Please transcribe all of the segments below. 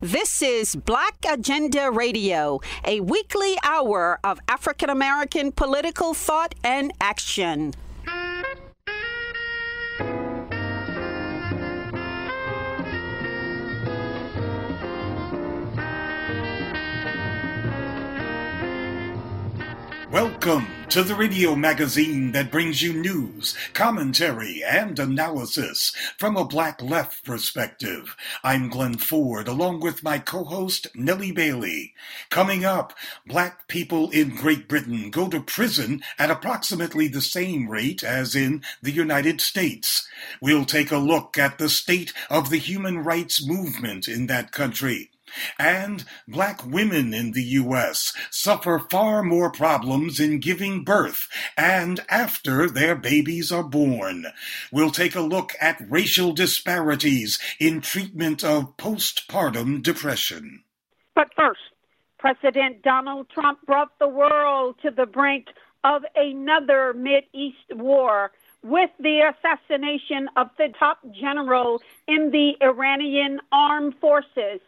This is Black Agenda Radio, a weekly hour of African American political thought and action. Welcome to the radio magazine that brings you news, commentary, and analysis from a black left perspective. I'm Glen Ford, along with my co-host Nellie Bailey. Coming up, black people in Great Britain go to prison at approximately the same rate as in the United States. We'll take a look at the state of the human rights movement in that country. And black women in the U.S. suffer far more problems in giving birth and after their babies are born. We'll take a look at racial disparities in treatment of postpartum depression. But first, President Donald Trump brought the world to the brink of another East war with the assassination of the top general in the Iranian armed forces.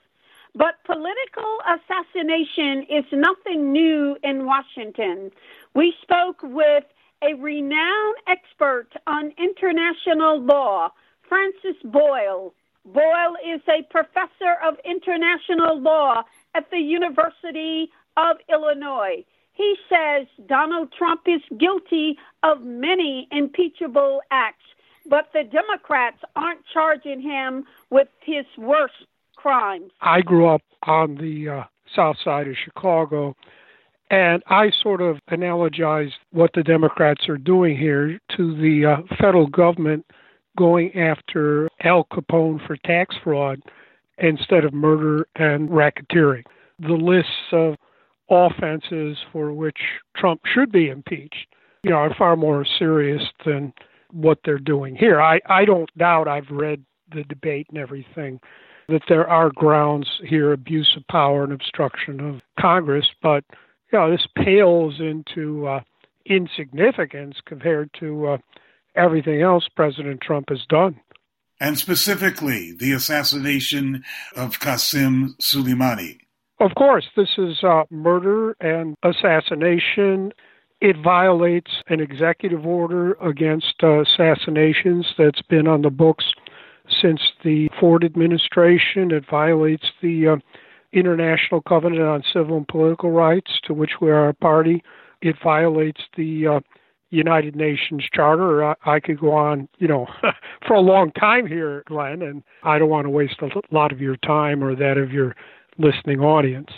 But political assassination is nothing new in Washington. We spoke with a renowned expert on international law, Francis Boyle. Boyle is a professor of international law at the University of Illinois. He says Donald Trump is guilty of many impeachable acts, but the Democrats aren't charging him with his worst crimes? I grew up on the uh, south side of Chicago, and I sort of analogized what the Democrats are doing here to the uh, federal government going after Al Capone for tax fraud instead of murder and racketeering. The lists of offenses for which Trump should be impeached, you know, are far more serious than what they're doing here. I, I don't doubt I've read the debate and everything that there are grounds here abuse of power and obstruction of Congress, but you know, this pales into uh, insignificance compared to uh, everything else President Trump has done. And specifically, the assassination of Qasem Soleimani. Of course, this is uh, murder and assassination. It violates an executive order against uh, assassinations that's been on the books since the Ford administration. It violates the uh, International Covenant on Civil and Political Rights, to which we are a party. It violates the uh, United Nations Charter. I, I could go on, you know, for a long time here, Glen, and I don't want to waste a lot of your time or that of your listening audience.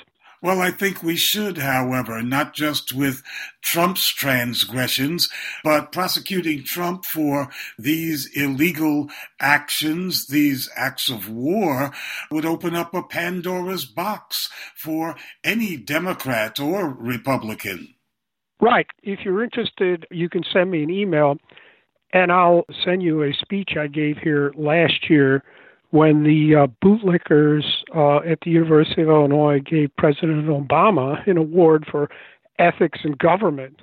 Well, I think we should, however, not just with Trump's transgressions, but prosecuting Trump for these illegal actions, these acts of war, would open up a Pandora's box for any Democrat or Republican. Right. If you're interested, you can send me an email and I'll send you a speech I gave here last year when the uh, bootlickers uh, at the University of Illinois gave President Obama an award for ethics in government.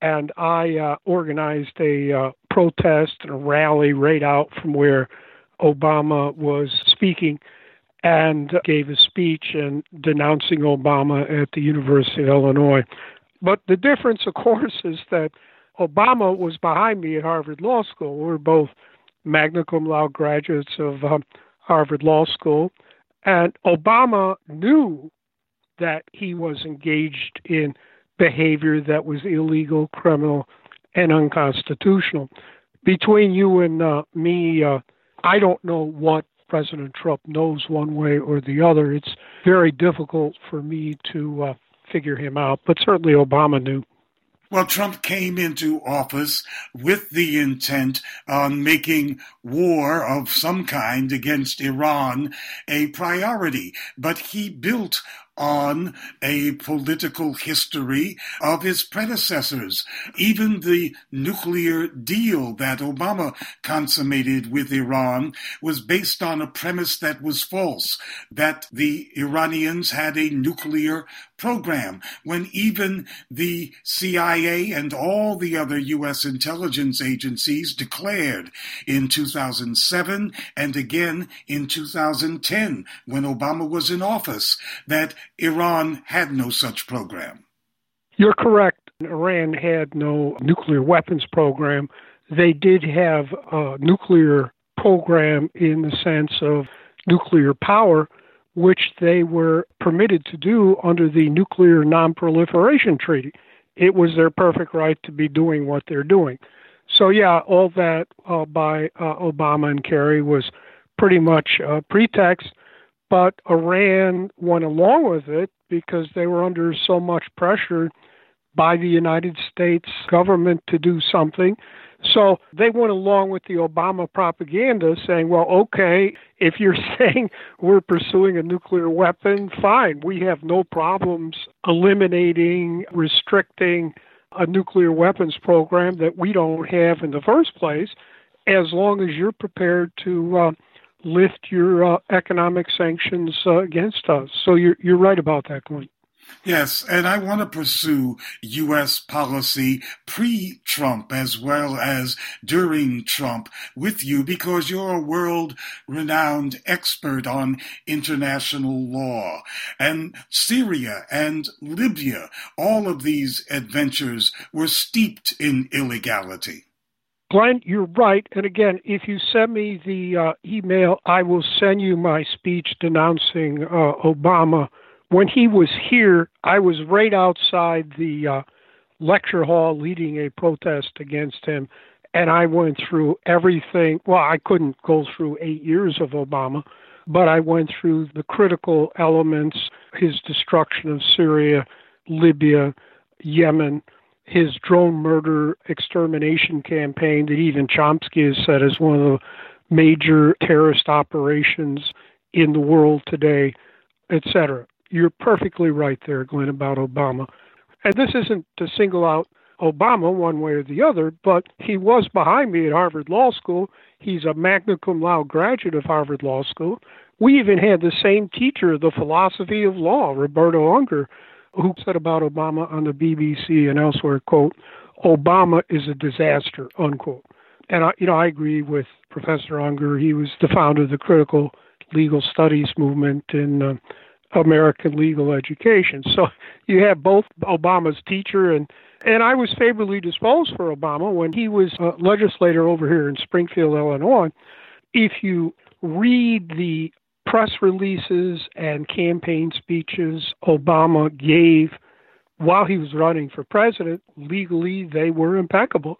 And I uh, organized a uh, protest and a rally right out from where Obama was speaking and gave a speech and denouncing Obama at the University of Illinois. But the difference, of course, is that Obama was behind me at Harvard Law School. We were both magna cum laude graduates of um, Harvard Law School, and Obama knew that he was engaged in behavior that was illegal, criminal, and unconstitutional. Between you and uh, me, uh, I don't know what President Trump knows one way or the other. It's very difficult for me to uh, figure him out, but certainly Obama knew. Well, Trump came into office with the intent on making war of some kind against Iran a priority, but he built on a political history of his predecessors. Even the nuclear deal that Obama consummated with Iran was based on a premise that was false, that the Iranians had a nuclear program, when even the CIA and all the other U.S. intelligence agencies declared in 2007 and again in 2010, when Obama was in office, that Iran had no such program. You're correct. Iran had no nuclear weapons program. They did have a nuclear program in the sense of nuclear power, which they were permitted to do under the Nuclear Nonproliferation Treaty. It was their perfect right to be doing what they're doing. So, yeah, all that uh, by uh, Obama and Kerry was pretty much a pretext, but Iran went along with it because they were under so much pressure by the United States government to do something. So they went along with the Obama propaganda saying, well, okay, if you're saying we're pursuing a nuclear weapon, fine. We have no problems eliminating, restricting a nuclear weapons program that we don't have in the first place, as long as you're prepared to uh, lift your uh, economic sanctions uh, against us. So you're, you're right about that, Glen. Yes, and I want to pursue U.S. policy pre Trump as well as during Trump with you because you're a world renowned expert on international law. And Syria and Libya, all of these adventures were steeped in illegality. Glen, you're right. And again, if you send me the uh, email, I will send you my speech denouncing uh, Obama when he was here, I was right outside the uh, lecture hall leading a protest against him, and I went through everything. Well, I couldn't go through eight years of Obama, but I went through the critical elements his destruction of Syria, Libya, Yemen, his drone murder extermination campaign that even Chomsky has said is one of the major terrorist operations in the world today, etc you're perfectly right there, Glen, about Obama. And this isn't to single out Obama one way or the other, but he was behind me at Harvard Law School. He's a magna cum laude graduate of Harvard Law School. We even had the same teacher, of the philosophy of law, Roberto Unger, who said about Obama on the BBC and elsewhere, quote, Obama is a disaster, unquote. And I, you know, I agree with Professor Unger. He was the founder of the critical legal studies movement in uh, American legal education. So you have both Obama's teacher and and I was favorably disposed for Obama when he was a legislator over here in Springfield, Illinois. If you read the press releases and campaign speeches Obama gave while he was running for president, legally they were impeccable.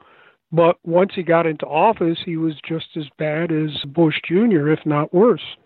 But once he got into office, he was just as bad as Bush Jr., if not worse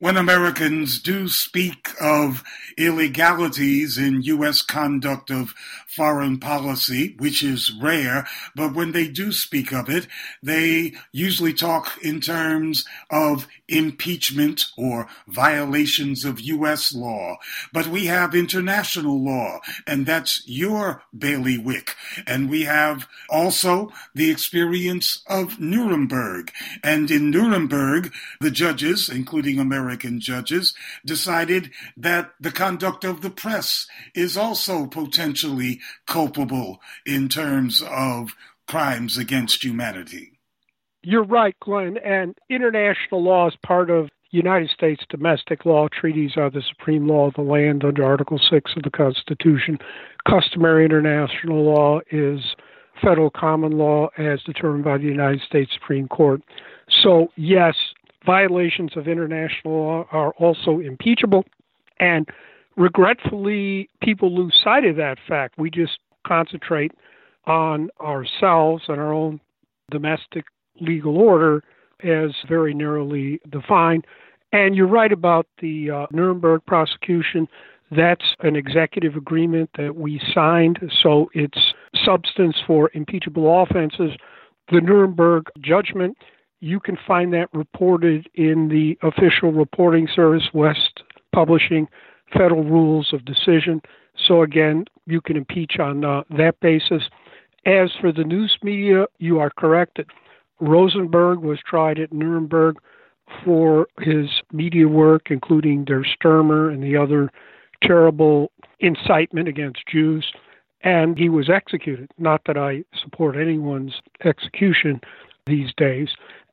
when Americans do speak of illegalities in U.S. conduct of foreign policy, which is rare, but when they do speak of it, they usually talk in terms of impeachment or violations of U.S. law. But we have international law, and that's your bailiwick. And we have also the experience of Nuremberg. And in Nuremberg, the judges, including American American judges decided that the conduct of the press is also potentially culpable in terms of crimes against humanity. You're right, Glen. And international law is part of United States domestic law. Treaties are the supreme law of the land under Article 6 of the Constitution. Customary international law is federal common law as determined by the United States Supreme Court. So, yes, violations of international law are also impeachable. And regretfully, people lose sight of that fact. We just concentrate on ourselves and our own domestic legal order as very narrowly defined. And you're right about the uh, Nuremberg prosecution. That's an executive agreement that we signed, so it's substance for impeachable offenses. The Nuremberg judgment you can find that reported in the official reporting service, West Publishing. federal rules of decision. So again, you can impeach on uh, that basis. As for the news media, you are correct. Rosenberg was tried at Nuremberg for his media work, including Der Stürmer and the other terrible incitement against Jews, and he was executed. Not that I support anyone's execution these days.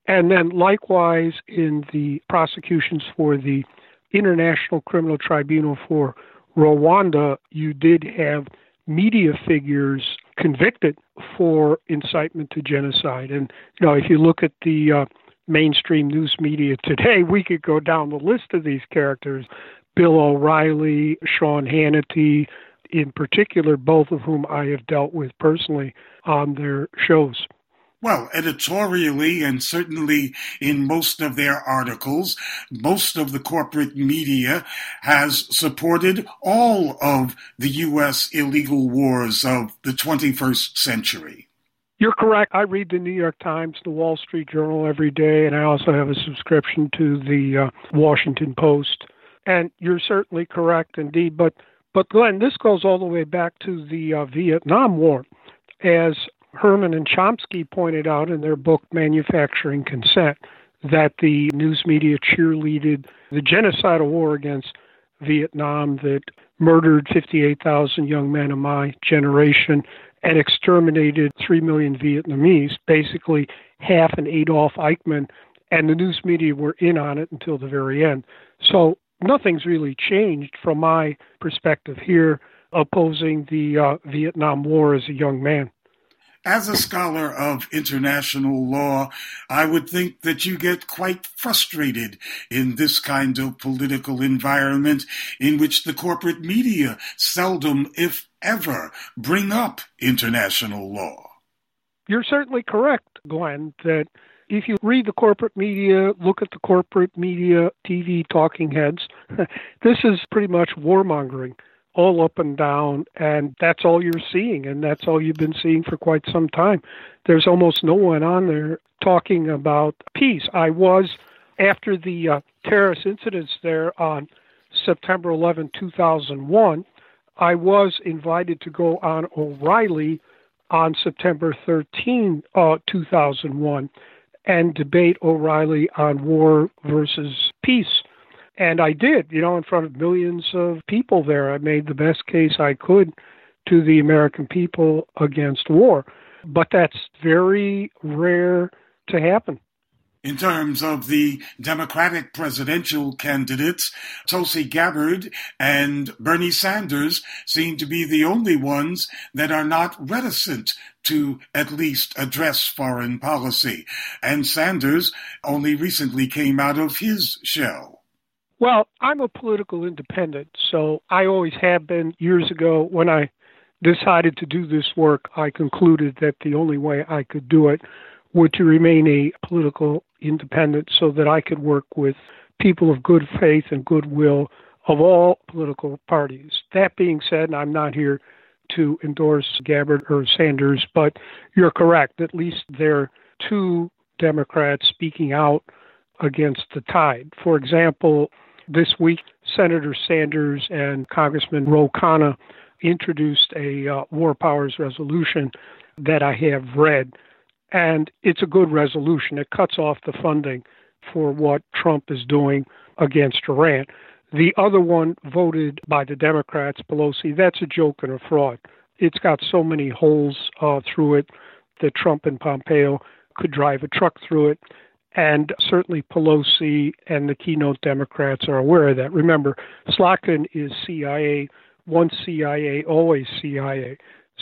And then, likewise, in the prosecutions for the International Criminal Tribunal for Rwanda, you did have media figures convicted for incitement to genocide. And, you know, if you look at the uh, mainstream news media today, we could go down the list of these characters Bill O'Reilly, Sean Hannity, in particular, both of whom I have dealt with personally on their shows. Well, editorially and certainly in most of their articles, most of the corporate media has supported all of the U.S. illegal wars of the 21st century. You're correct. I read the New York Times, the Wall Street Journal every day, and I also have a subscription to the uh, Washington Post. And you're certainly correct, indeed. But, but Glen, this goes all the way back to the uh, Vietnam War. As Herman and Chomsky pointed out in their book Manufacturing Consent that the news media cheerleaded the genocidal war against Vietnam that murdered 58,000 young men of my generation and exterminated 3 million Vietnamese, basically half an Adolf Eichmann, and the news media were in on it until the very end. So nothing's really changed from my perspective here opposing the uh, Vietnam War as a young man. As a scholar of international law, I would think that you get quite frustrated in this kind of political environment in which the corporate media seldom, if ever, bring up international law. You're certainly correct, Glen, that if you read the corporate media, look at the corporate media TV talking heads, this is pretty much warmongering all up and down, and that's all you're seeing, and that's all you've been seeing for quite some time. There's almost no one on there talking about peace. I was, after the uh, terrorist incidents there on September 11, 2001, I was invited to go on O'Reilly on September 13, uh, 2001, and debate O'Reilly on war versus peace. And I did, you know, in front of millions of people there. I made the best case I could to the American people against war. But that's very rare to happen. In terms of the Democratic presidential candidates, Tulsi Gabbard and Bernie Sanders seem to be the only ones that are not reticent to at least address foreign policy. And Sanders only recently came out of his shell. Well, I'm a political independent, so I always have been. Years ago, when I decided to do this work, I concluded that the only way I could do it would to remain a political independent so that I could work with people of good faith and goodwill of all political parties. That being said, I'm not here to endorse Gabbard or Sanders, but you're correct. At least they're two Democrats speaking out against the tide. For example, this week, Senator Sanders and Congressman Ro Khanna introduced a uh, war powers resolution that I have read, and it's a good resolution. It cuts off the funding for what Trump is doing against Iran. The other one voted by the Democrats, Pelosi, that's a joke and a fraud. It's got so many holes uh, through it that Trump and Pompeo could drive a truck through it. And certainly Pelosi and the keynote Democrats are aware of that. Remember, Slotkin is CIA, once CIA, always CIA.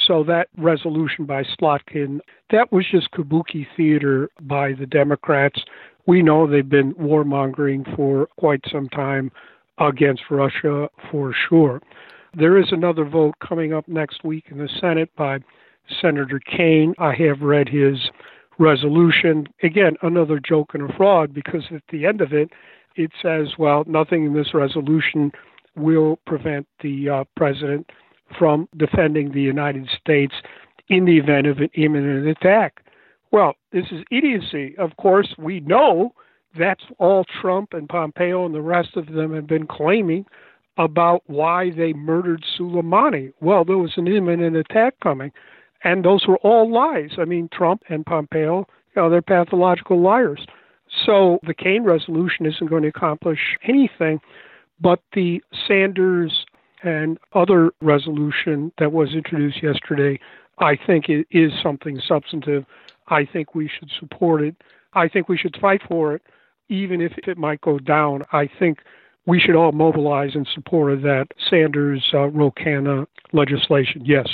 So that resolution by Slotkin, that was just kabuki theater by the Democrats. We know they've been warmongering for quite some time against Russia for sure. There is another vote coming up next week in the Senate by Senator Kaine. I have read his resolution. Again, another joke and a fraud because at the end of it, it says, well, nothing in this resolution will prevent the uh, president from defending the United States in the event of an imminent attack. Well, this is idiocy. Of course, we know that's all Trump and Pompeo and the rest of them have been claiming about why they murdered Soleimani. Well, there was an imminent attack coming, and those were all lies. I mean, Trump and Pompeo, you know, they're pathological liars. So the Kaine resolution isn't going to accomplish anything, but the Sanders and other resolution that was introduced yesterday, I think it is something substantive. I think we should support it. I think we should fight for it, even if it might go down. I think we should all mobilize in support of that Sanders uh, Ro legislation. Yes.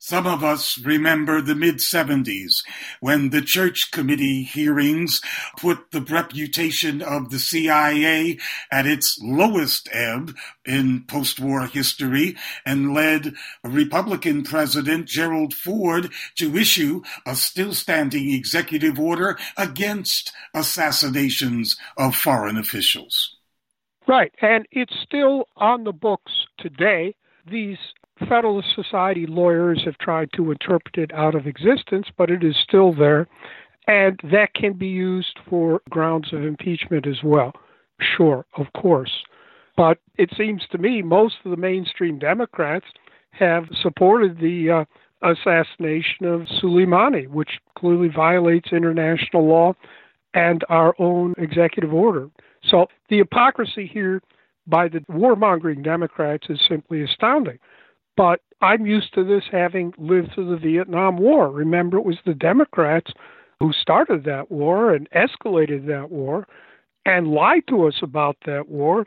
Some of us remember the mid 70s when the church committee hearings put the reputation of the CIA at its lowest ebb in post war history and led Republican President Gerald Ford to issue a still standing executive order against assassinations of foreign officials. Right. And it's still on the books today. These Federalist Society lawyers have tried to interpret it out of existence, but it is still there. And that can be used for grounds of impeachment as well. Sure, of course. But it seems to me most of the mainstream Democrats have supported the uh, assassination of Soleimani, which clearly violates international law and our own executive order. So the hypocrisy here by the warmongering Democrats is simply astounding. But I'm used to this having lived through the Vietnam War. Remember, it was the Democrats who started that war and escalated that war and lied to us about that war,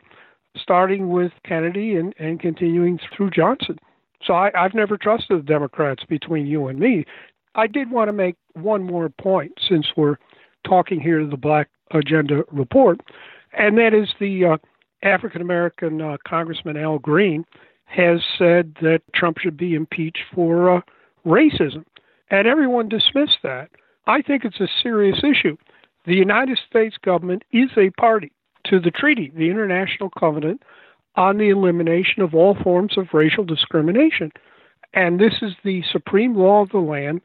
starting with Kennedy and, and continuing through Johnson. So I, I've never trusted the Democrats between you and me. I did want to make one more point since we're talking here to the Black Agenda report, and that is the uh, African American uh, Congressman Al Green has said that Trump should be impeached for uh, racism, and everyone dismissed that. I think it's a serious issue. The United States government is a party to the treaty, the International Covenant on the Elimination of All Forms of Racial Discrimination. And this is the supreme law of the land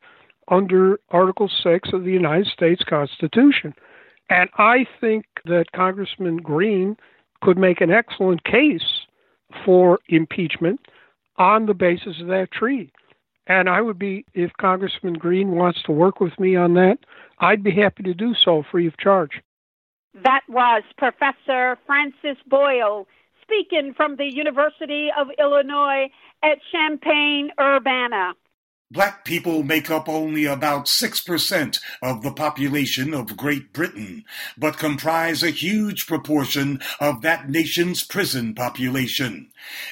under Article 6 of the United States Constitution. And I think that Congressman Green could make an excellent case for impeachment on the basis of that treaty. And I would be, if Congressman Green wants to work with me on that, I'd be happy to do so free of charge. That was Professor Francis Boyle speaking from the University of Illinois at Champaign Urbana. Black people make up only about 6% of the population of Great Britain, but comprise a huge proportion of that nation's prison population.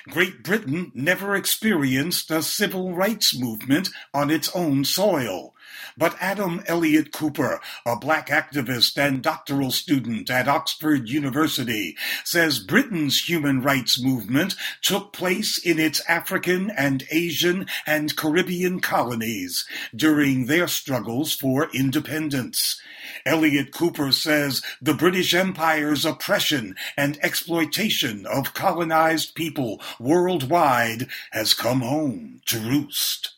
Great Britain never experienced a civil rights movement on its own soil. But Adam Elliot-Cooper, a black activist and doctoral student at Oxford University, says Britain's human rights movement took place in its African and Asian and Caribbean colonies during their struggles for independence. Elliot-Cooper says the British Empire's oppression and exploitation of colonized people worldwide has come home to roost.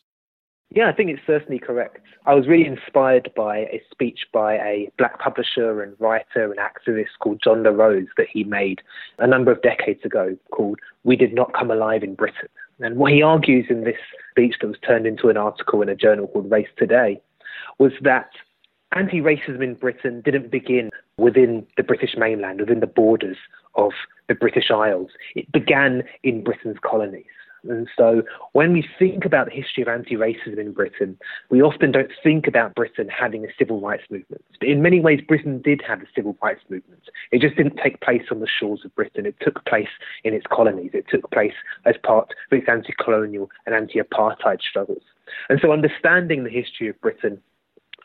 Yeah, I think it's certainly correct. I was really inspired by a speech by a black publisher and writer and activist called John La Rose that he made a number of decades ago called We Did Not Come Alive in Britain. And what he argues in this speech that was turned into an article in a journal called Race Today was that anti racism in Britain didn't begin within the British mainland, within the borders of the British Isles. It began in Britain's colonies. And so when we think about the history of anti racism in Britain, we often don't think about Britain having a civil rights movement. But in many ways, Britain did have a civil rights movement. It just didn't take place on the shores of Britain. It took place in its colonies. It took place as part of its anti colonial and anti apartheid struggles. And so understanding the history of Britain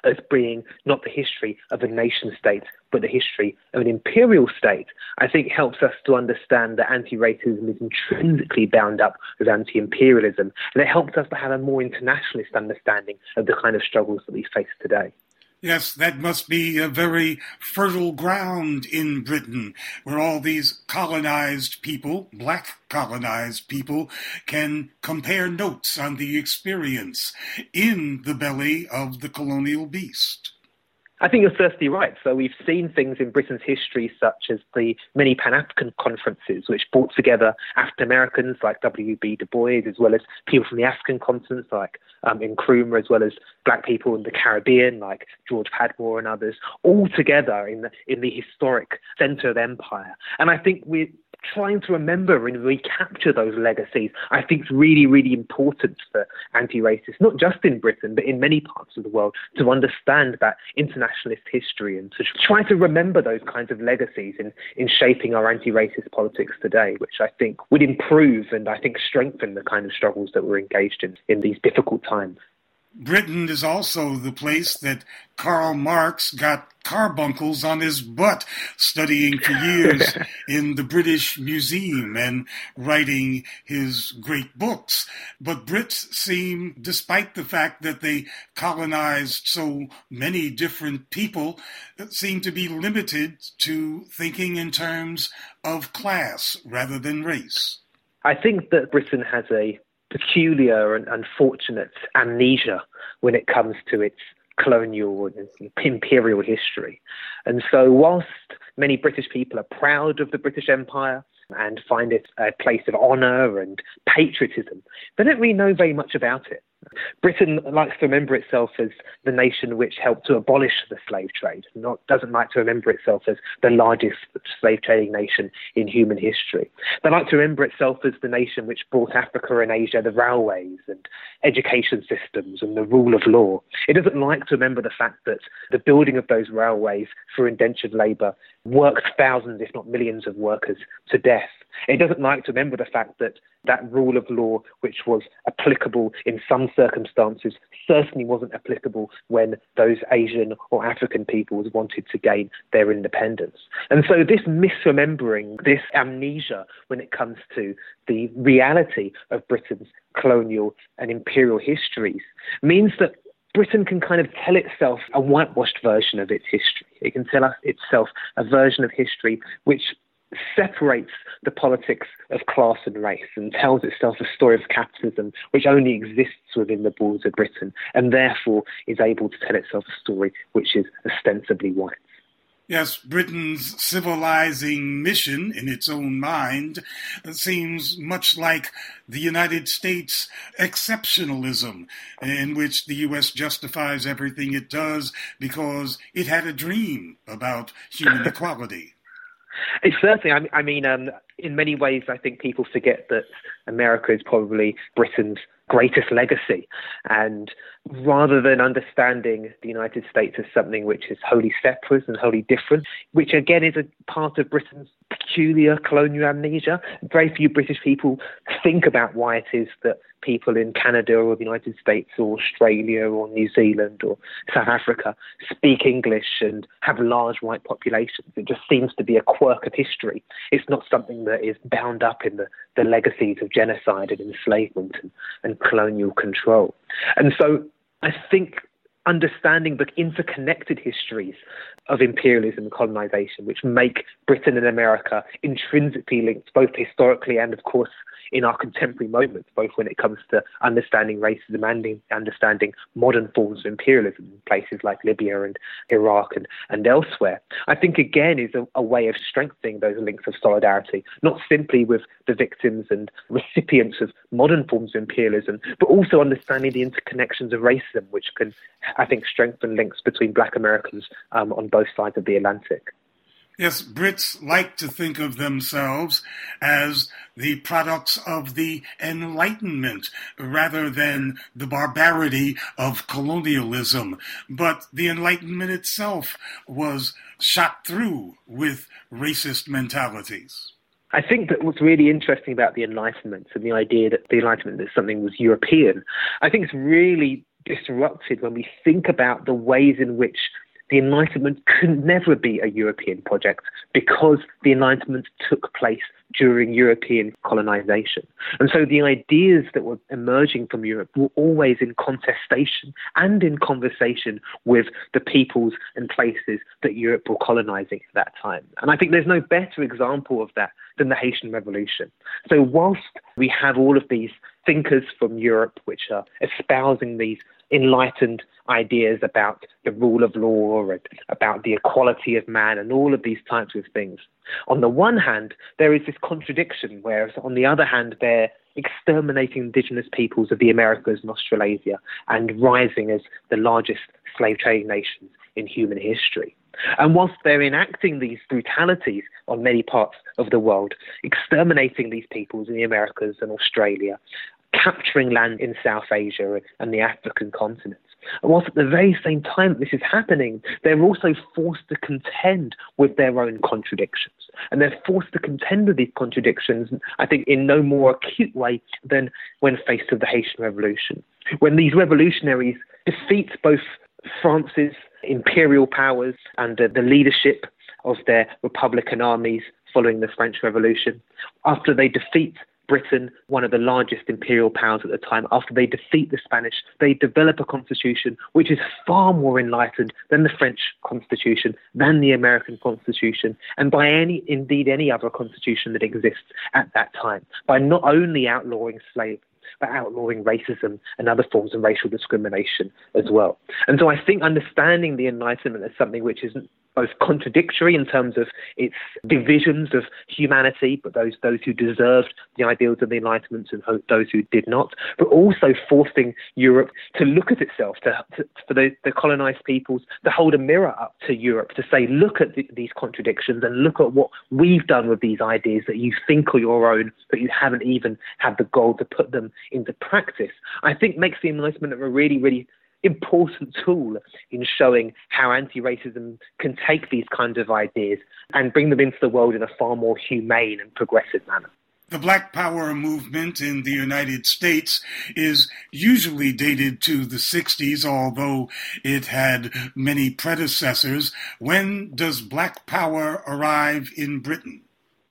as being not the history of a nation state, but the history of an imperial state, I think helps us to understand that anti racism is intrinsically bound up with anti imperialism. And it helps us to have a more internationalist understanding of the kind of struggles that we face today. Yes, that must be a very fertile ground in Britain where all these colonized people, black colonized people, can compare notes on the experience in the belly of the colonial beast. I think you're certainly right. So we've seen things in Britain's history, such as the many Pan African conferences, which brought together African Americans like W.B. Du Bois, as well as people from the African continent like um, Nkrumah, as well as black people in the Caribbean like George Padmore and others, all together in the in the historic centre of empire. And I think we trying to remember and recapture those legacies, I think is really, really important for anti-racists, not just in Britain, but in many parts of the world, to understand that internationalist history and to try to remember those kinds of legacies in, in shaping our anti-racist politics today, which I think would improve and I think strengthen the kind of struggles that we're engaged in in these difficult times. Britain is also the place that Karl Marx got carbuncles on his butt studying for years in the British Museum and writing his great books. But Brits seem, despite the fact that they colonized so many different people, seem to be limited to thinking in terms of class rather than race. I think that Britain has a peculiar and unfortunate amnesia when it comes to its colonial and imperial history. And so, whilst many British people are proud of the British Empire and find it a place of honour and patriotism, they don't really know very much about it. Britain likes to remember itself as the nation which helped to abolish the slave trade, not doesn't like to remember itself as the largest slave trading nation in human history. They like to remember itself as the nation which brought Africa and Asia the railways and education systems and the rule of law. It doesn't like to remember the fact that the building of those railways for indentured labour worked thousands, if not millions, of workers to death. It doesn't like to remember the fact that that rule of law, which was applicable in some circumstances, certainly wasn't applicable when those Asian or African peoples wanted to gain their independence. And so, this misremembering, this amnesia when it comes to the reality of Britain's colonial and imperial histories means that Britain can kind of tell itself a whitewashed version of its history. It can tell itself a version of history which separates the politics of class and race and tells itself a story of capitalism which only exists within the borders of Britain and therefore is able to tell itself a story which is ostensibly white. Yes, Britain's civilizing mission in its own mind seems much like the United States exceptionalism, in which the U.S. justifies everything it does because it had a dream about human equality. It's certainly. I, mean, um, in many ways, I think people forget that America is probably Britain's greatest legacy. And rather than understanding the United States as something which is wholly separate and wholly different, which again is a part of Britain's peculiar colonial amnesia, very few British people think about why it is that people in Canada or the United States or Australia or New Zealand or South Africa speak English and have large white populations. It just seems to be a quirk of history. It's not something that is bound up in the, the legacies of genocide and enslavement and, and colonial control. And so I think understanding the interconnected histories of imperialism and colonization, which make Britain and America intrinsically linked, both historically and, of course, in our contemporary moments, both when it comes to understanding racism and understanding modern forms of imperialism in places like Libya and Iraq and, and elsewhere, I think again is a, a way of strengthening those links of solidarity, not simply with the victims and recipients of modern forms of imperialism, but also understanding the interconnections of racism, which can, I think, strengthen links between black Americans um, on both sides of the Atlantic. Yes, Brits like to think of themselves as the products of the Enlightenment rather than the barbarity of colonialism. But the Enlightenment itself was shot through with racist mentalities. I think that what's really interesting about the Enlightenment and the idea that the Enlightenment is something was European, I think it's really disrupted when we think about the ways in which the Enlightenment could never be a European project because the Enlightenment took place during European colonization. And so the ideas that were emerging from Europe were always in contestation and in conversation with the peoples and places that Europe were colonizing at that time. And I think there's no better example of that than the Haitian Revolution. So whilst we have all of these thinkers from Europe which are espousing these enlightened ideas about the rule of law and about the equality of man and all of these types of things. On the one hand, there is this contradiction, whereas on the other hand, they're exterminating indigenous peoples of the Americas and Australasia and rising as the largest slave trading nations in human history. And whilst they're enacting these brutalities on many parts of the world, exterminating these peoples in the Americas and Australia, capturing land in South Asia and the African continent. And whilst at the very same time this is happening, they're also forced to contend with their own contradictions. And they're forced to contend with these contradictions, I think, in no more acute way than when faced with the Haitian Revolution. When these revolutionaries defeat both France's imperial powers under the leadership of their Republican armies following the French Revolution, after they defeat Britain, one of the largest imperial powers at the time, after they defeat the Spanish, they develop a constitution which is far more enlightened than the French constitution, than the American constitution, and by any, indeed, any other constitution that exists at that time, by not only outlawing slavery, but outlawing racism and other forms of racial discrimination as well. And so I think understanding the Enlightenment as something which isn't both contradictory in terms of its divisions of humanity, but those those who deserved the ideals of the Enlightenment and those who did not, but also forcing Europe to look at itself, to, to for the, the, colonized peoples to hold a mirror up to Europe, to say, look at the, these contradictions and look at what we've done with these ideas that you think are your own, but you haven't even had the goal to put them into practice. I think makes the Enlightenment a really, really important tool in showing how anti racism can take these kinds of ideas and bring them into the world in a far more humane and progressive manner. The Black Power movement in the United States is usually dated to the 60s, although it had many predecessors. When does Black Power arrive in Britain?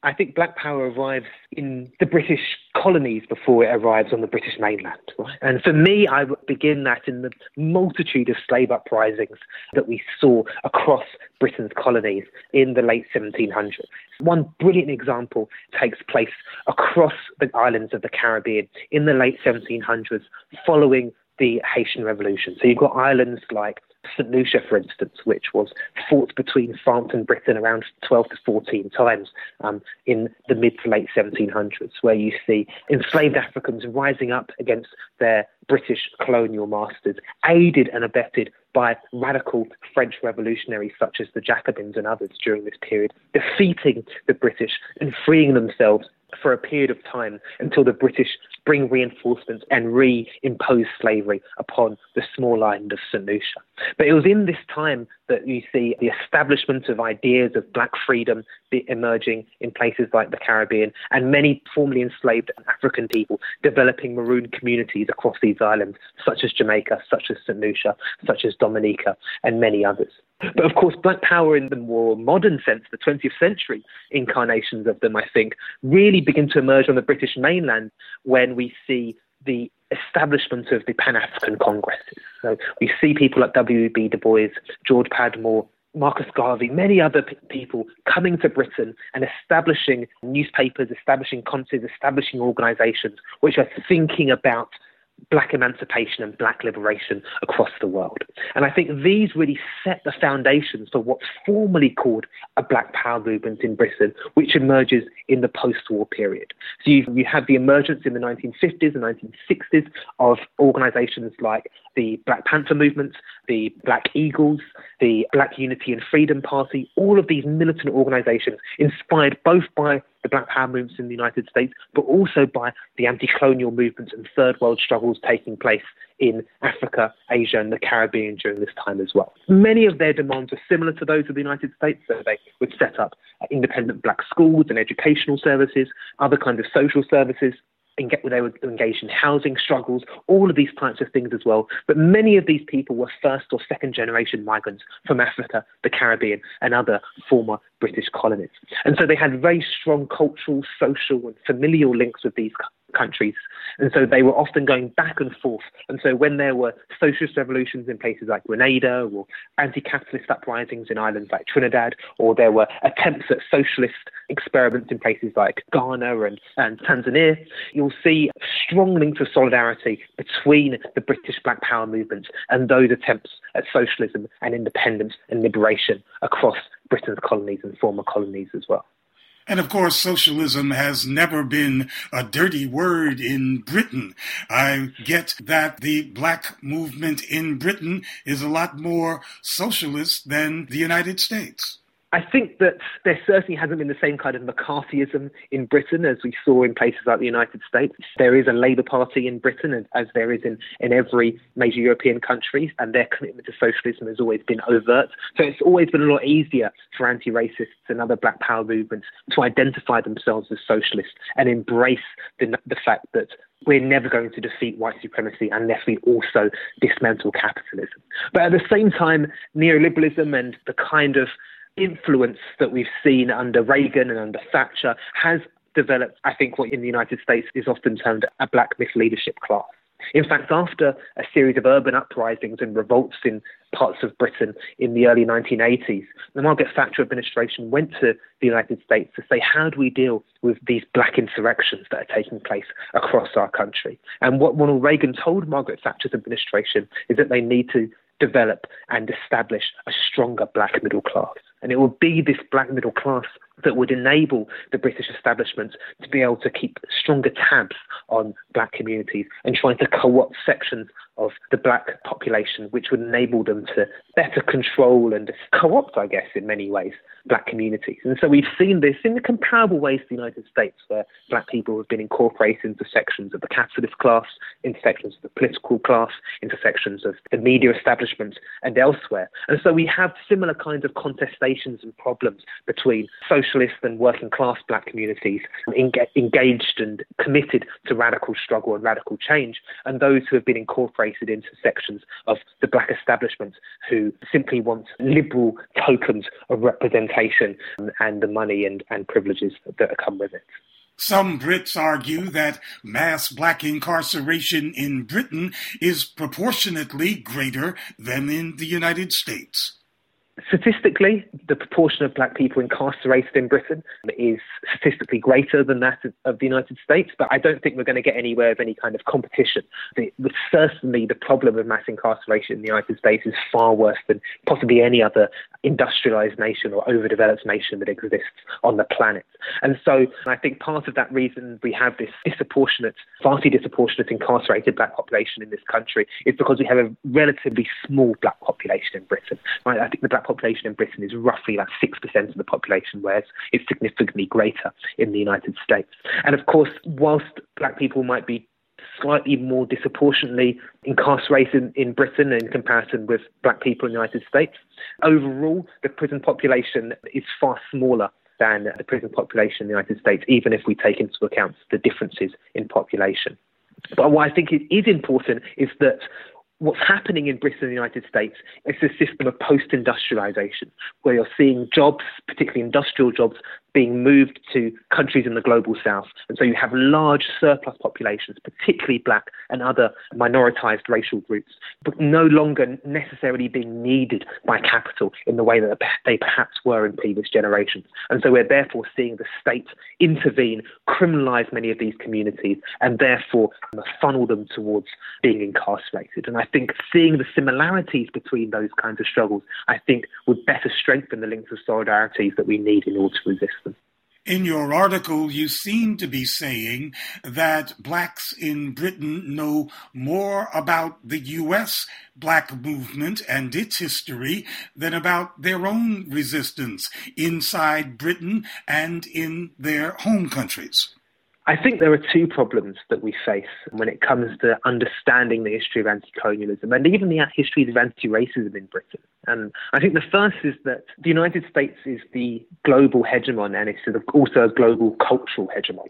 I think Black Power arrives in the British colonies before it arrives on the British mainland. Right? And for me, I begin that in the multitude of slave uprisings that we saw across Britain's colonies in the late 1700s. One brilliant example takes place across the islands of the Caribbean in the late 1700s following the Haitian Revolution. So you've got islands like St. Lucia, for instance, which was fought between France and Britain around 12 to 14 times um, in the mid to late 1700s, where you see enslaved Africans rising up against their British colonial masters, aided and abetted by radical French revolutionaries such as the Jacobins and others during this period, defeating the British and freeing themselves for a period of time until the British bring reinforcements and reimpose slavery upon the small island of St. Lucia. But it was in this time that you see the establishment of ideas of black freedom emerging in places like the Caribbean and many formerly enslaved African people developing maroon communities across these islands, such as Jamaica, such as St. Lucia, such as Dominica, and many others. But of course, Black Power in the more modern sense, the 20th century incarnations of them, I think, really begin to emerge on the British mainland when we see the establishment of the Pan African Congresses. So we see people like W.E.B. Du Bois, George Padmore, Marcus Garvey, many other p- people coming to Britain and establishing newspapers, establishing conferences, establishing organisations which are thinking about black emancipation and black liberation across the world. And I think these really set the foundations for what's formally called a black power movement in Britain, which emerges in the post war period. So you, you have the emergence in the 1950s and 1960s of organizations like the Black Panther movement, the Black Eagles, the Black Unity and Freedom Party, all of these militant organizations inspired both by the Black Power movements in the United States, but also by the anti colonial movements and third world struggles taking place in Africa, Asia, and the Caribbean during this time as well. Many of their demands are similar to those of the United States, so they would set up independent black schools and educational services, other kinds of social services, they were engaged in housing struggles, all of these types of things as well. But many of these people were first or second generation migrants from Africa, the Caribbean, and other former British colonies. And so they had very strong cultural, social, and familial links with these countries. And so they were often going back and forth. And so when there were socialist revolutions in places like Grenada or anti capitalist uprisings in islands like Trinidad, or there were attempts at socialist experiments in places like Ghana and, and Tanzania, you'll see strong links of solidarity between the British Black Power movement and those attempts at socialism and independence and liberation across Britain's colonies and former colonies as well. And of course, socialism has never been a dirty word in Britain. I get that the black movement in Britain is a lot more socialist than the United States. I think that there certainly hasn't been the same kind of McCarthyism in Britain as we saw in places like the United States. There is a Labour Party in Britain, as there is in, in every major European country, and their commitment to socialism has always been overt. So it's always been a lot easier for anti racists and other black power movements to identify themselves as socialists and embrace the, the fact that we're never going to defeat white supremacy unless we also dismantle capitalism. But at the same time, neoliberalism and the kind of influence that we've seen under Reagan and under Thatcher has developed, I think, what in the United States is often termed a black misleadership class. In fact, after a series of urban uprisings and revolts in parts of Britain in the early 1980s, the Margaret Thatcher administration went to the United States to say, how do we deal with these black insurrections that are taking place across our country? And what Ronald Reagan told Margaret Thatcher's administration is that they need to develop and establish a stronger black middle class. And it will be this black middle class that would enable the British establishment to be able to keep stronger tabs on black communities and trying to co opt sections of the black population, which would enable them to better control and co opt, I guess, in many ways, black communities. And so we've seen this in the comparable ways to the United States, where black people have been incorporated into sections of the capitalist class, into sections of the political class, into sections of the media establishment, and elsewhere. And so we have similar kinds of contestations and problems between socialist and working class black communities engaged and committed to radical struggle and radical change, and those who have been incorporated into sections of the black establishment who simply want liberal tokens of representation and the money and, and privileges that come with it. Some Brits argue that mass black incarceration in Britain is proportionately greater than in the United States. Statistically, the proportion of black people incarcerated in Britain is statistically greater than that of, the United States, but I don't think we're going to get anywhere with any kind of competition. The, certainly, the problem of mass incarceration in the United States is far worse than possibly any other industrialized nation or overdeveloped nation that exists on the planet. And so I think part of that reason we have this disproportionate, vastly disproportionate incarcerated black population in this country is because we have a relatively small black population in Britain. I think the black population in Britain is roughly about 6% of the population, whereas it's significantly greater in the United States. And of course, whilst black people might be slightly more disproportionately incarcerated in Britain in comparison with black people in the United States. Overall, the prison population is far smaller than the prison population in the United States, even if we take into account the differences in population. But what I think is important is that what's happening in Britain and the United States is a system of post industrialization, where you're seeing jobs, particularly industrial jobs, being moved to countries in the global south. And so you have large surplus populations, particularly black and other minoritized racial groups, but no longer necessarily being needed by capital in the way that they perhaps were in previous generations. And so we're therefore seeing the state intervene, criminalize many of these communities, and therefore um, funnel them towards being incarcerated. And I think seeing the similarities between those kinds of struggles, I think would better strengthen the links of solidarities that we need in order to resist in your article, you seem to be saying that blacks in Britain know more about the U.S. black movement and its history than about their own resistance inside Britain and in their home countries. I think there are two problems that we face when it comes to understanding the history of anti colonialism and even the history of anti racism in Britain. And I think the first is that the United States is the global hegemon and it's also a global cultural hegemon.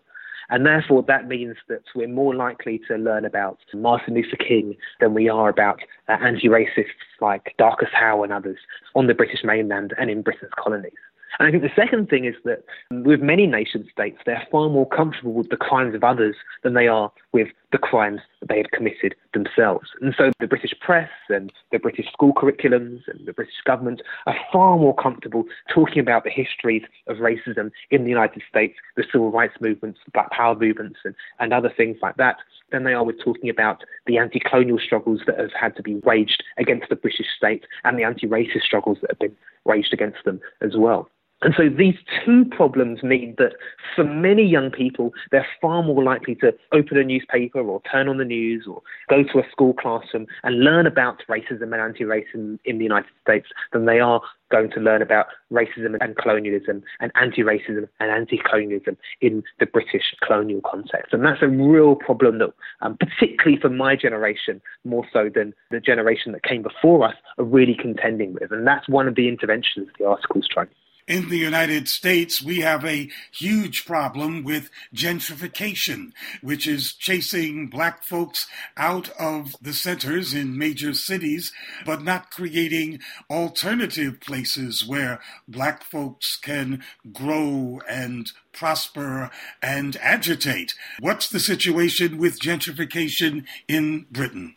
And therefore, that means that we're more likely to learn about Martin Luther King than we are about uh, anti racists like Darcus Howe and others on the British mainland and in Britain's colonies. And I think the second thing is that with many nation states, they're far more comfortable with the crimes of others than they are with the crimes that they have committed themselves. And so the British press and the British school curriculums and the British government are far more comfortable talking about the histories of racism in the United States, the civil rights movements, the black power movements, and, and other things like that, than they are with talking about the anti colonial struggles that have had to be waged against the British state and the anti racist struggles that have been waged against them as well. And so these two problems mean that for many young people, they're far more likely to open a newspaper or turn on the news or go to a school classroom and learn about racism and anti-racism in the United States than they are going to learn about racism and colonialism and anti-racism and anti-colonialism in the British colonial context. And that's a real problem that, um, particularly for my generation, more so than the generation that came before us, are really contending with. And that's one of the interventions the article's trying in the United States, we have a huge problem with gentrification, which is chasing black folks out of the centers in major cities, but not creating alternative places where black folks can grow and prosper and agitate. What's the situation with gentrification in Britain?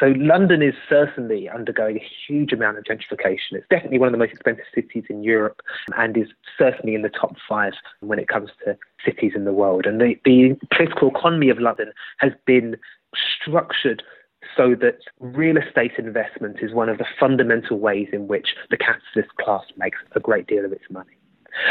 So London is certainly undergoing a huge amount of gentrification. It's definitely one of the most expensive cities in Europe and is certainly in the top five when it comes to cities in the world. And the, the political economy of London has been structured so that real estate investment is one of the fundamental ways in which the capitalist class makes a great deal of its money.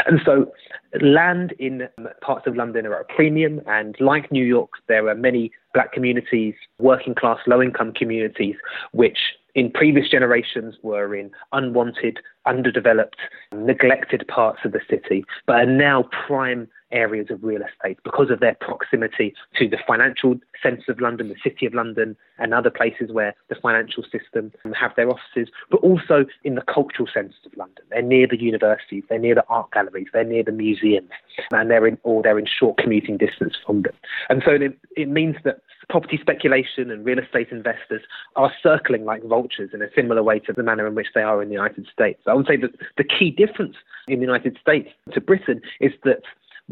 And so land in um, parts of London are at a premium, and like New York, there are many black communities, working class, low income communities, which in previous generations were in unwanted, underdeveloped, neglected parts of the city, but are now prime areas of real estate because of their proximity to the financial centre of London, the City of London, and other places where the financial system have their offices, but also in the cultural centres of London. They're near the universities, they're near the art galleries, they're near the museums, and they're in, or they're in short commuting distance from them. And so it, it means that property speculation and real estate investors are circling like vultures in a similar way to the manner in which they are in the United States. I would say that the key difference in the United States to Britain is that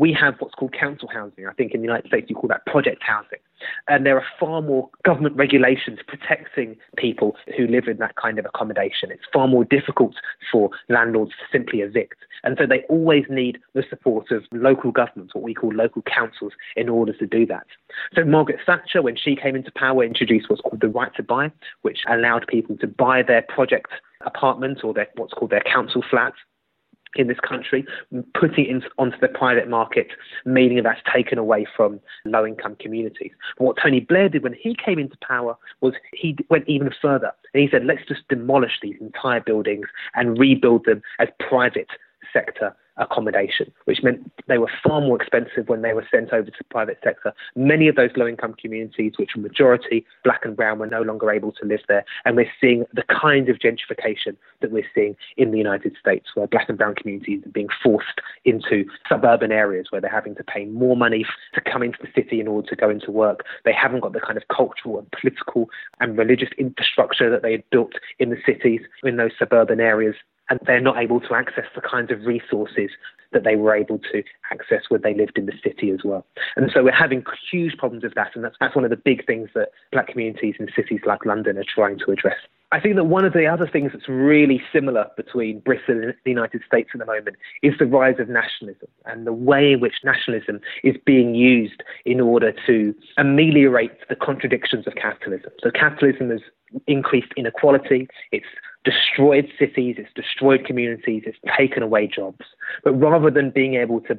we have what's called council housing. I think in the United States you call that project housing. And there are far more government regulations protecting people who live in that kind of accommodation. It's far more difficult for landlords to simply evict. And so they always need the support of local governments, what we call local councils, in order to do that. So Margaret Thatcher, when she came into power, introduced what's called the right to buy, which allowed people to buy their project apartment or their, what's called their council flats in this country, putting it onto the private market, meaning that's taken away from low income communities. What Tony Blair did when he came into power was he went even further. And he said, let's just demolish these entire buildings and rebuild them as private sector accommodation, which meant they were far more expensive when they were sent over to the private sector. Many of those low income communities, which were majority black and brown, were no longer able to live there. And we're seeing the kind of gentrification that we're seeing in the United States, where black and brown communities are being forced into suburban areas where they're having to pay more money to come into the city in order to go into work. They haven't got the kind of cultural and political and religious infrastructure that they had built in the cities in those suburban areas and they're not able to access the kinds of resources that they were able to access when they lived in the city as well. And so we're having huge problems with that, and that's, that's one of the big things that black communities in cities like London are trying to address. I think that one of the other things that's really similar between Britain and the United States at the moment is the rise of nationalism and the way in which nationalism is being used in order to ameliorate the contradictions of capitalism. So capitalism has increased inequality, it's destroyed cities, it's destroyed communities, it's taken away jobs. But rather than being able to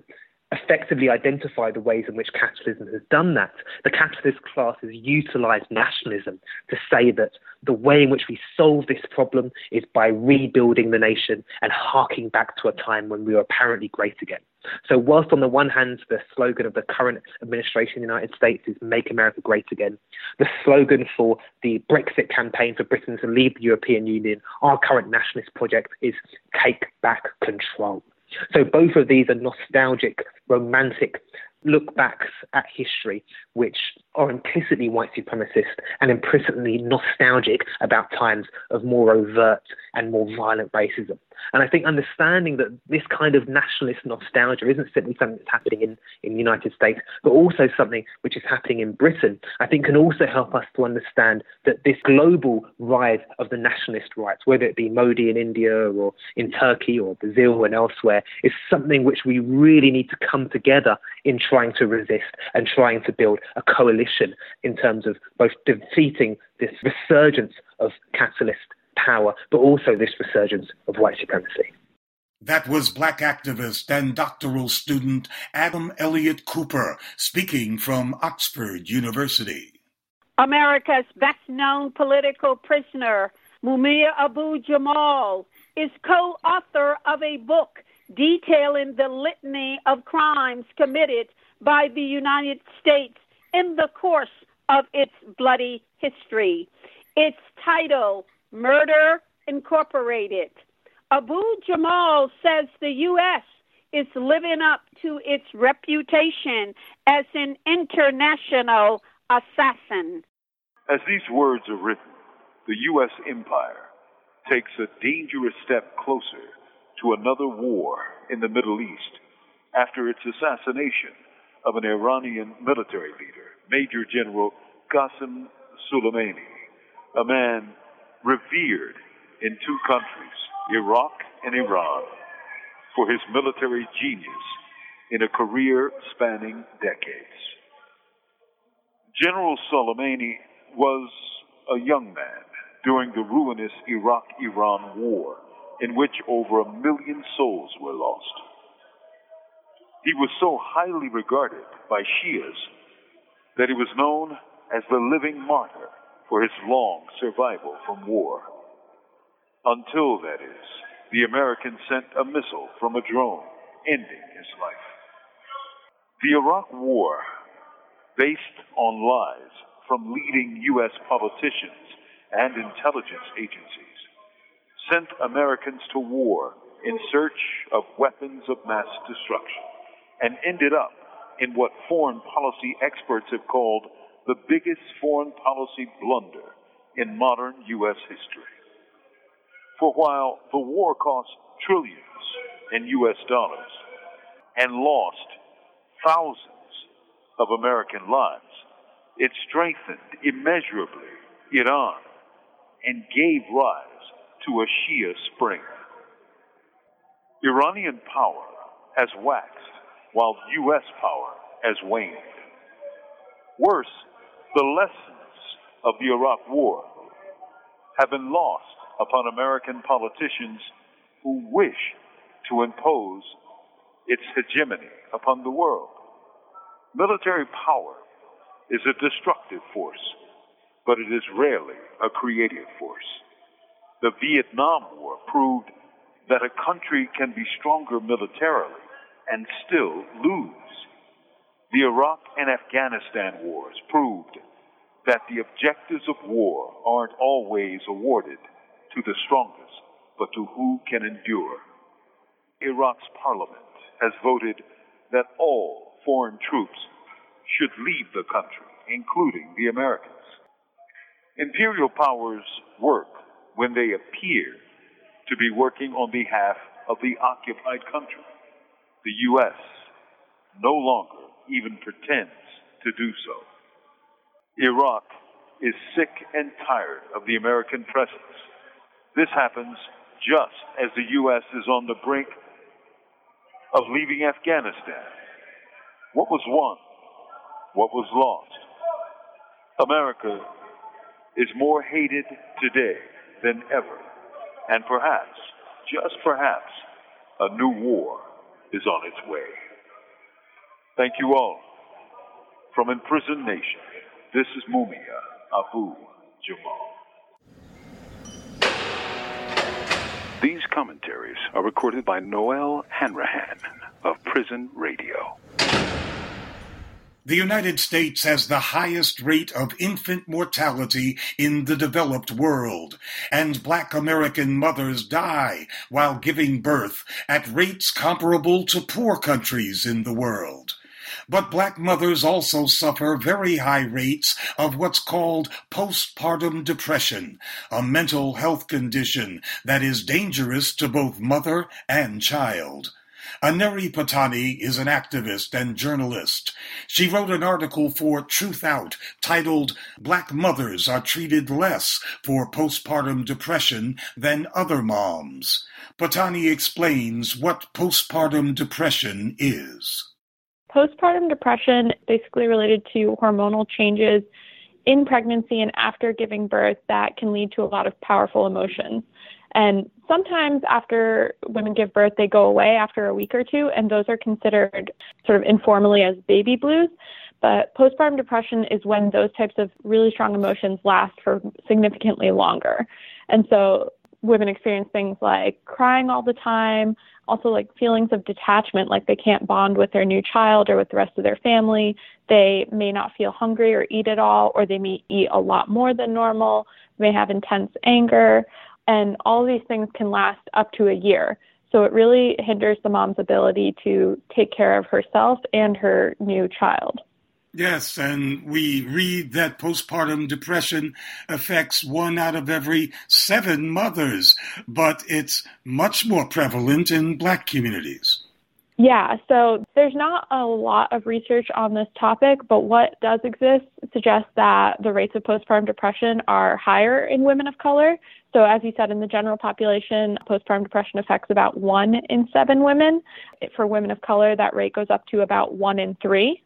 effectively identify the ways in which capitalism has done that, the capitalist class has utilized nationalism to say that the way in which we solve this problem is by rebuilding the nation and harking back to a time when we were apparently great again. So, whilst on the one hand, the slogan of the current administration in the United States is Make America Great Again, the slogan for the Brexit campaign for Britain to leave the European Union, our current nationalist project, is Take Back Control. So, both of these are nostalgic, romantic look backs at history, which are implicitly white supremacist and implicitly nostalgic about times of more overt and more violent racism. And I think understanding that this kind of nationalist nostalgia isn't simply something that's happening in, in the United States, but also something which is happening in Britain, I think can also help us to understand that this global rise of the nationalist rights, whether it be Modi in India or in Turkey or Brazil and elsewhere, is something which we really need to come together in trying to resist and trying to build a coalition in terms of both defeating this resurgence of capitalist power, but also this resurgence of white supremacy. That was black activist and doctoral student Adam Elliot-Cooper speaking from Oxford University. America's best known political prisoner, Mumia Abu Jamal, is co author of a book detailing the litany of crimes committed by the United States in the course of its bloody history. Its title, Murder Incorporated. Abu Jamal says the U.S. is living up to its reputation as an international assassin. As these words are written, the U.S. empire takes a dangerous step closer to another war in the Middle East after its assassination of an Iranian military leader, Major General Qasem Soleimani, a man revered in two countries, Iraq and Iran, for his military genius in a career spanning decades. General Soleimani was a young man during the ruinous Iraq Iran war, in which over a million souls were lost. He was so highly regarded by Shias that he was known as the living martyr for his long survival from war. Until, that is, the Americans sent a missile from a drone, ending his life. The Iraq War, based on lies from leading U.S. politicians and intelligence agencies, sent Americans to war in search of weapons of mass destruction and ended up in what foreign policy experts have called the biggest foreign policy blunder in modern U.S. history. For while the war cost trillions in U.S. dollars and lost thousands of American lives, it strengthened immeasurably Iran and gave rise to a Shia spring. Iranian power has waxed while U.S. power has waned. Worse, the lessons of the Iraq War have been lost upon American politicians who wish to impose its hegemony upon the world. Military power is a destructive force, but it is rarely a creative force. The Vietnam War proved that a country can be stronger militarily and still lose. The Iraq and Afghanistan wars proved that the objectives of war aren't always awarded to the strongest, but to who can endure. Iraq's parliament has voted that all foreign troops should leave the country, including the Americans. Imperial powers work when they appear to be working on behalf of the occupied country. The U.S. no longer even pretends to do so. Iraq is sick and tired of the American presence. This happens just as the U.S. is on the brink of leaving Afghanistan. What was won? What was lost? America is more hated today than ever. And perhaps, just perhaps, a new war is on its way. Thank you all. From Imprisoned Nation, this is Mumia Abu Jamal. These commentaries are recorded by Noelle Hanrahan of Prison Radio. The United States has the highest rate of infant mortality in the developed world, and black American mothers die while giving birth at rates comparable to poor countries in the world. But black mothers also suffer very high rates of what's called postpartum depression, a mental health condition that is dangerous to both mother and child. Aneri Pattani is an activist and journalist. She wrote an article for Truthout titled Black Mothers Are Treated Less for Postpartum Depression Than Other Moms. Pattani explains what postpartum depression is. Postpartum depression basically related to hormonal changes in pregnancy and after giving birth that can lead to a lot of powerful emotions. And sometimes after women give birth, they go away after a week or two, and those are considered sort of informally as baby blues. But postpartum depression is when those types of really strong emotions last for significantly longer. And so women experience things like crying all the time, also like feelings of detachment, like they can't bond with their new child or with the rest of their family. They may not feel hungry or eat at all, or they may eat a lot more than normal, may have intense anger, and all these things can last up to a year. So it really hinders the mom's ability to take care of herself and her new child. Yes, and we read that postpartum depression affects one out of every seven mothers, but it's much more prevalent in black communities. Yeah, so there's not a lot of research on this topic, but what does exist suggests that the rates of postpartum depression are higher in women of color. So, as you said, in the general population, postpartum depression affects about one in seven women. For women of color, that rate goes up to about one in three.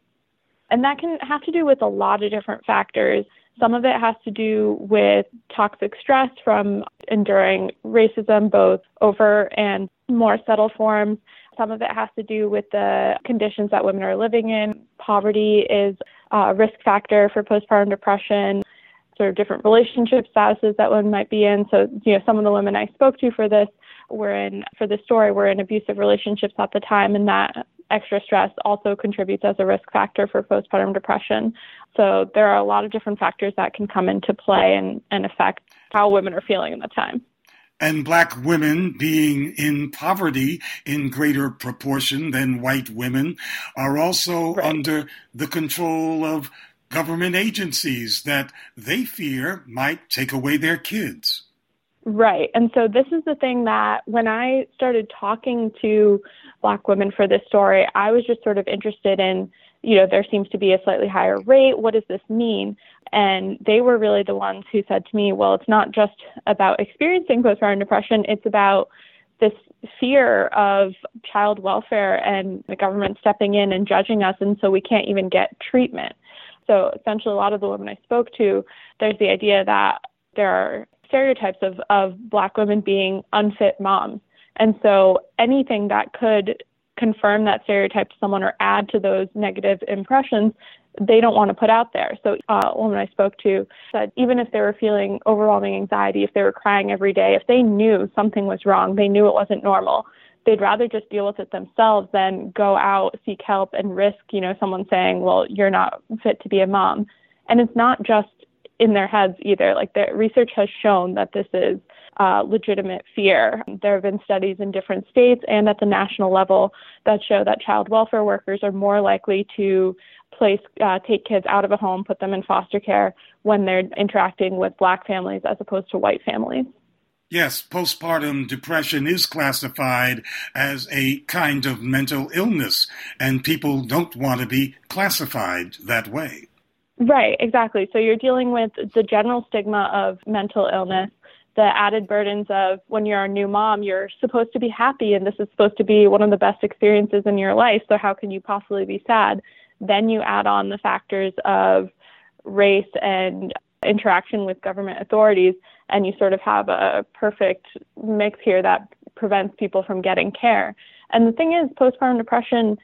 And that can have to do with a lot of different factors. Some of it has to do with toxic stress from enduring racism, both overt and more subtle forms. Some of it has to do with the conditions that women are living in. Poverty is a risk factor for postpartum depression sort of different relationship statuses that women might be in. So, you know, some of the women I spoke to for this were in, for this story, were in abusive relationships at the time, and that extra stress also contributes as a risk factor for postpartum depression. So, there are a lot of different factors that can come into play and, and affect how women are feeling in the time and black women being in poverty in greater proportion than white women are also right. under the control of government agencies that they fear might take away their kids. Right. And so this is the thing that when I started talking to black women for this story, I was just sort of interested in, you know, there seems to be a slightly higher rate. What does this mean? And they were really the ones who said to me, well, it's not just about experiencing postpartum depression, it's about this fear of child welfare and the government stepping in and judging us, and so we can't even get treatment. So essentially, a lot of the women I spoke to, there's the idea that there are stereotypes of, of black women being unfit moms. And so anything that could confirm that stereotype to someone or add to those negative impressions, they don't want to put out there. So uh, a woman I spoke to said even if they were feeling overwhelming anxiety, if they were crying every day, if they knew something was wrong, they knew it wasn't normal, they'd rather just deal with it themselves than go out, seek help, and risk, you know, someone saying, well, you're not fit to be a mom. And it's not just in their heads either. Like the research has shown that this is uh, legitimate fear. There have been studies in different states and at the national level that show that child welfare workers are more likely to place uh, take kids out of a home, put them in foster care when they're interacting with black families as opposed to white families. Yes, postpartum depression is classified as a kind of mental illness, and people don't want to be classified that way. Right, exactly. So you're dealing with the general stigma of mental illness, the added burdens of when you're a new mom, you're supposed to be happy, and this is supposed to be one of the best experiences in your life, so how can you possibly be sad? Then you add on the factors of race and interaction with government authorities, and you sort of have a perfect mix here that prevents people from getting care. And the thing is, postpartum depression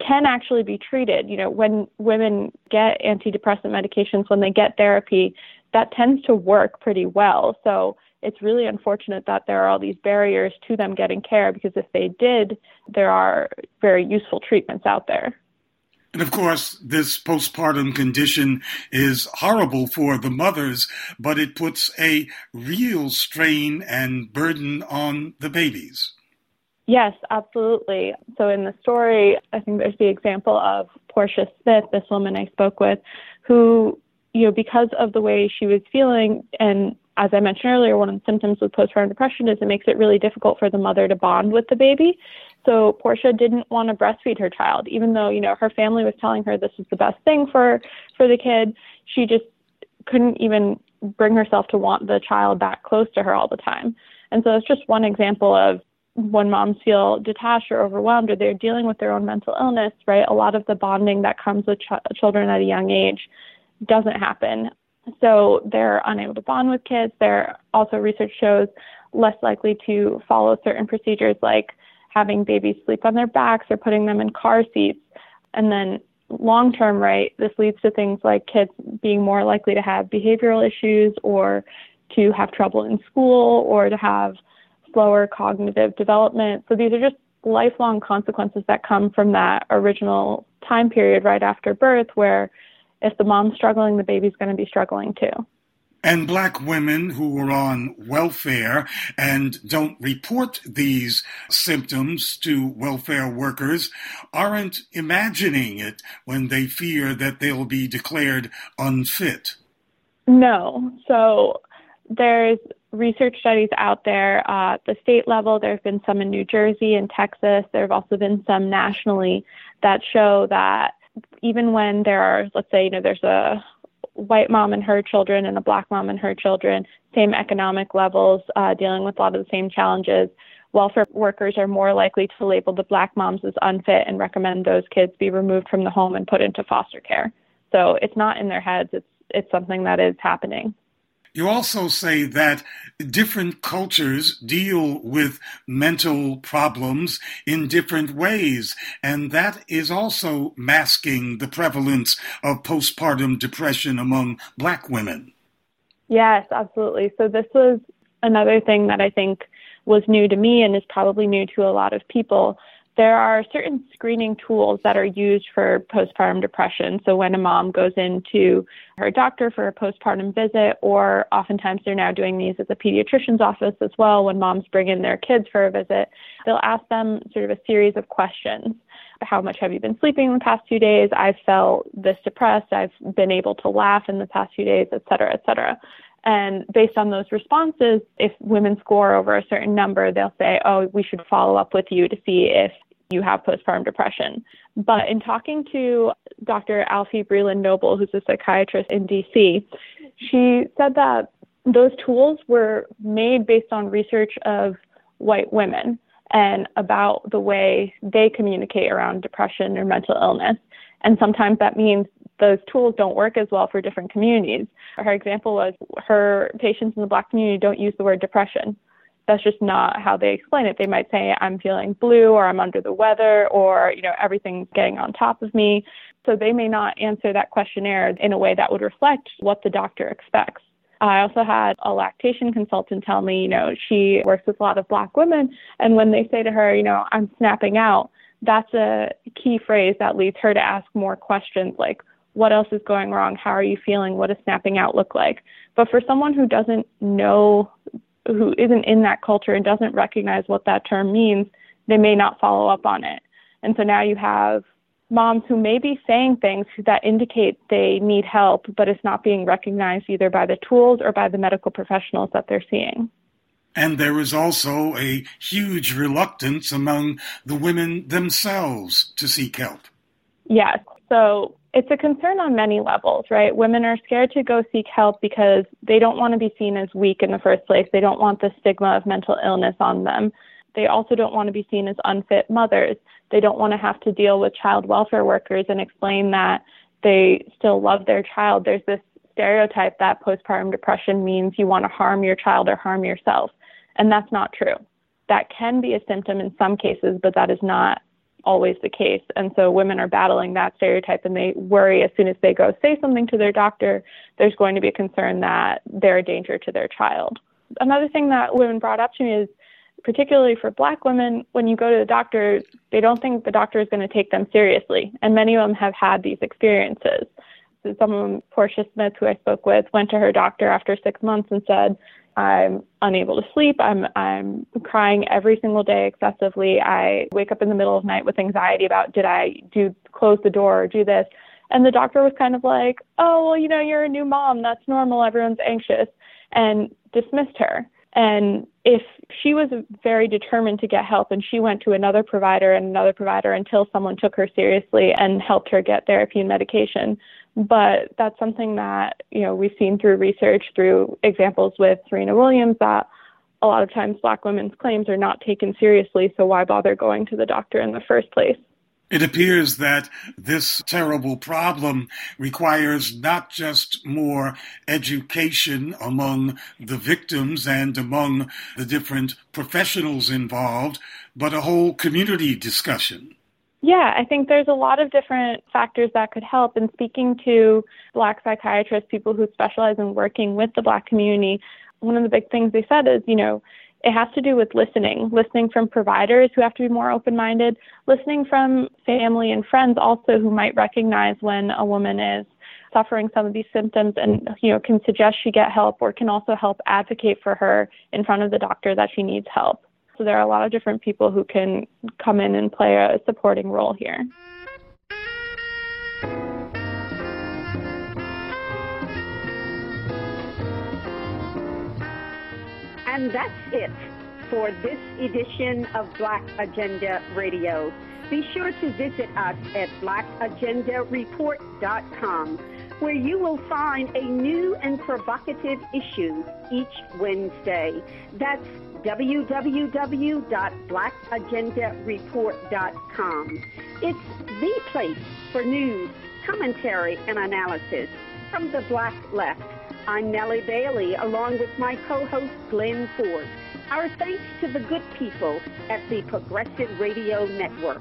can actually be treated. You know, when women get antidepressant medications, when they get therapy, that tends to work pretty well. So it's really unfortunate that there are all these barriers to them getting care because if they did, there are very useful treatments out there. And of course, this postpartum condition is horrible for the mothers, but it puts a real strain and burden on the babies. Yes, absolutely. So in the story, I think there's the example of Portia Smith, this woman I spoke with, who, you know, because of the way she was feeling, and as I mentioned earlier, one of the symptoms with postpartum depression is it makes it really difficult for the mother to bond with the baby. So Portia didn't want to breastfeed her child, even though you know her family was telling her this is the best thing for for the kid. She just couldn't even bring herself to want the child that close to her all the time. And so it's just one example of when moms feel detached or overwhelmed or they're dealing with their own mental illness, right? A lot of the bonding that comes with ch- children at a young age doesn't happen. So they're unable to bond with kids. They're also research shows less likely to follow certain procedures like having babies sleep on their backs or putting them in car seats. And then long term, right, this leads to things like kids being more likely to have behavioral issues or to have trouble in school or to have slower cognitive development. So these are just lifelong consequences that come from that original time period right after birth where if the mom's struggling, the baby's going to be struggling too. And black women who are on welfare and don't report these symptoms to welfare workers aren't imagining it when they fear that they'll be declared unfit. No. So there's research studies out there uh, at the state level. There have been some in New Jersey and Texas. There have also been some nationally that show that even when there are, let's say, you know, there's a white mom and her children and a black mom and her children, same economic levels, uh, dealing with a lot of the same challenges. Welfare workers are more likely to label the black moms as unfit and recommend those kids be removed from the home and put into foster care. So it's not in their heads, it's, it's something that is happening. You also say that different cultures deal with mental problems in different ways, and that is also masking the prevalence of postpartum depression among black women. Yes, absolutely. So, this was another thing that I think was new to me and is probably new to a lot of people there are certain screening tools that are used for postpartum depression. So when a mom goes into her doctor for a postpartum visit, or oftentimes they're now doing these at the pediatrician's office as well, when moms bring in their kids for a visit, they'll ask them sort of a series of questions. How much have you been sleeping in the past few days? I've felt this depressed. I've been able to laugh in the past few days, et cetera, et cetera. And based on those responses, if women score over a certain number, they'll say, oh, we should follow up with you to see if you have postpartum depression. But in talking to Dr. Alfiee Breland-Noble, who's a psychiatrist in DC, she said that those tools were made based on research of white women and about the way they communicate around depression or mental illness. And sometimes that means those tools don't work as well for different communities. Her example was her patients in the black community don't use the word depression that's just not how they explain it. They might say, I'm feeling blue or I'm under the weather or, you know, everything's getting on top of me. So they may not answer that questionnaire in a way that would reflect what the doctor expects. I also had a lactation consultant tell me, you know, she works with a lot of black women. And when they say to her, you know, I'm snapping out, that's a key phrase that leads her to ask more questions like, what else is going wrong? How are you feeling? What does snapping out look like? But for someone who doesn't know who isn't in that culture and doesn't recognize what that term means, they may not follow up on it. And so now you have moms who may be saying things that indicate they need help, but it's not being recognized either by the tools or by the medical professionals that they're seeing. And there is also a huge reluctance among the women themselves to seek help. Yes. So it's a concern on many levels, right? Women are scared to go seek help because they don't want to be seen as weak in the first place. They don't want the stigma of mental illness on them. They also don't want to be seen as unfit mothers. They don't want to have to deal with child welfare workers and explain that they still love their child. There's this stereotype that postpartum depression means you want to harm your child or harm yourself. And that's not true. That can be a symptom in some cases, but that is not always the case. And so women are battling that stereotype and they worry as soon as they go say something to their doctor, there's going to be a concern that they're a danger to their child. Another thing that women brought up to me is particularly for black women, when you go to the doctor, they don't think the doctor is going to take them seriously. And many of them have had these experiences. someone, Portia Smith, who I spoke with, went to her doctor after six months and said, I'm unable to sleep. I'm I'm crying every single day excessively. I wake up in the middle of the night with anxiety about did I do close the door or do this? And the doctor was kind of like, "Oh, well, you know, you're a new mom. That's normal. Everyone's anxious." And dismissed her. And if she was very determined to get help and she went to another provider and another provider until someone took her seriously and helped her get therapy and medication. But that's something that, you know, we've seen through research, through examples with Serena Williams, that a lot of times black women's claims are not taken seriously. So why bother going to the doctor in the first place? It appears that this terrible problem requires not just more education among the victims and among the different professionals involved, but a whole community discussion. Yeah, I think there's a lot of different factors that could help. And speaking to Black psychiatrists, people who specialize in working with the Black community, one of the big things they said is, you know, it has to do with listening, listening from providers who have to be more open minded, listening from family and friends also who might recognize when a woman is suffering some of these symptoms and you know can suggest she get help or can also help advocate for her in front of the doctor that she needs help. So there are a lot of different people who can come in and play a supporting role here. And that's it for this edition of Black Agenda Radio. Be sure to visit us at blackagendareport.com, where you will find a new and provocative issue each Wednesday. That's www.blackagendareport.com. It's the place for news, commentary, and analysis from the Black Left. I'm Nellie Bailey, along with my co-host Glen Ford. Our thanks to the good people at the Progressive Radio Network.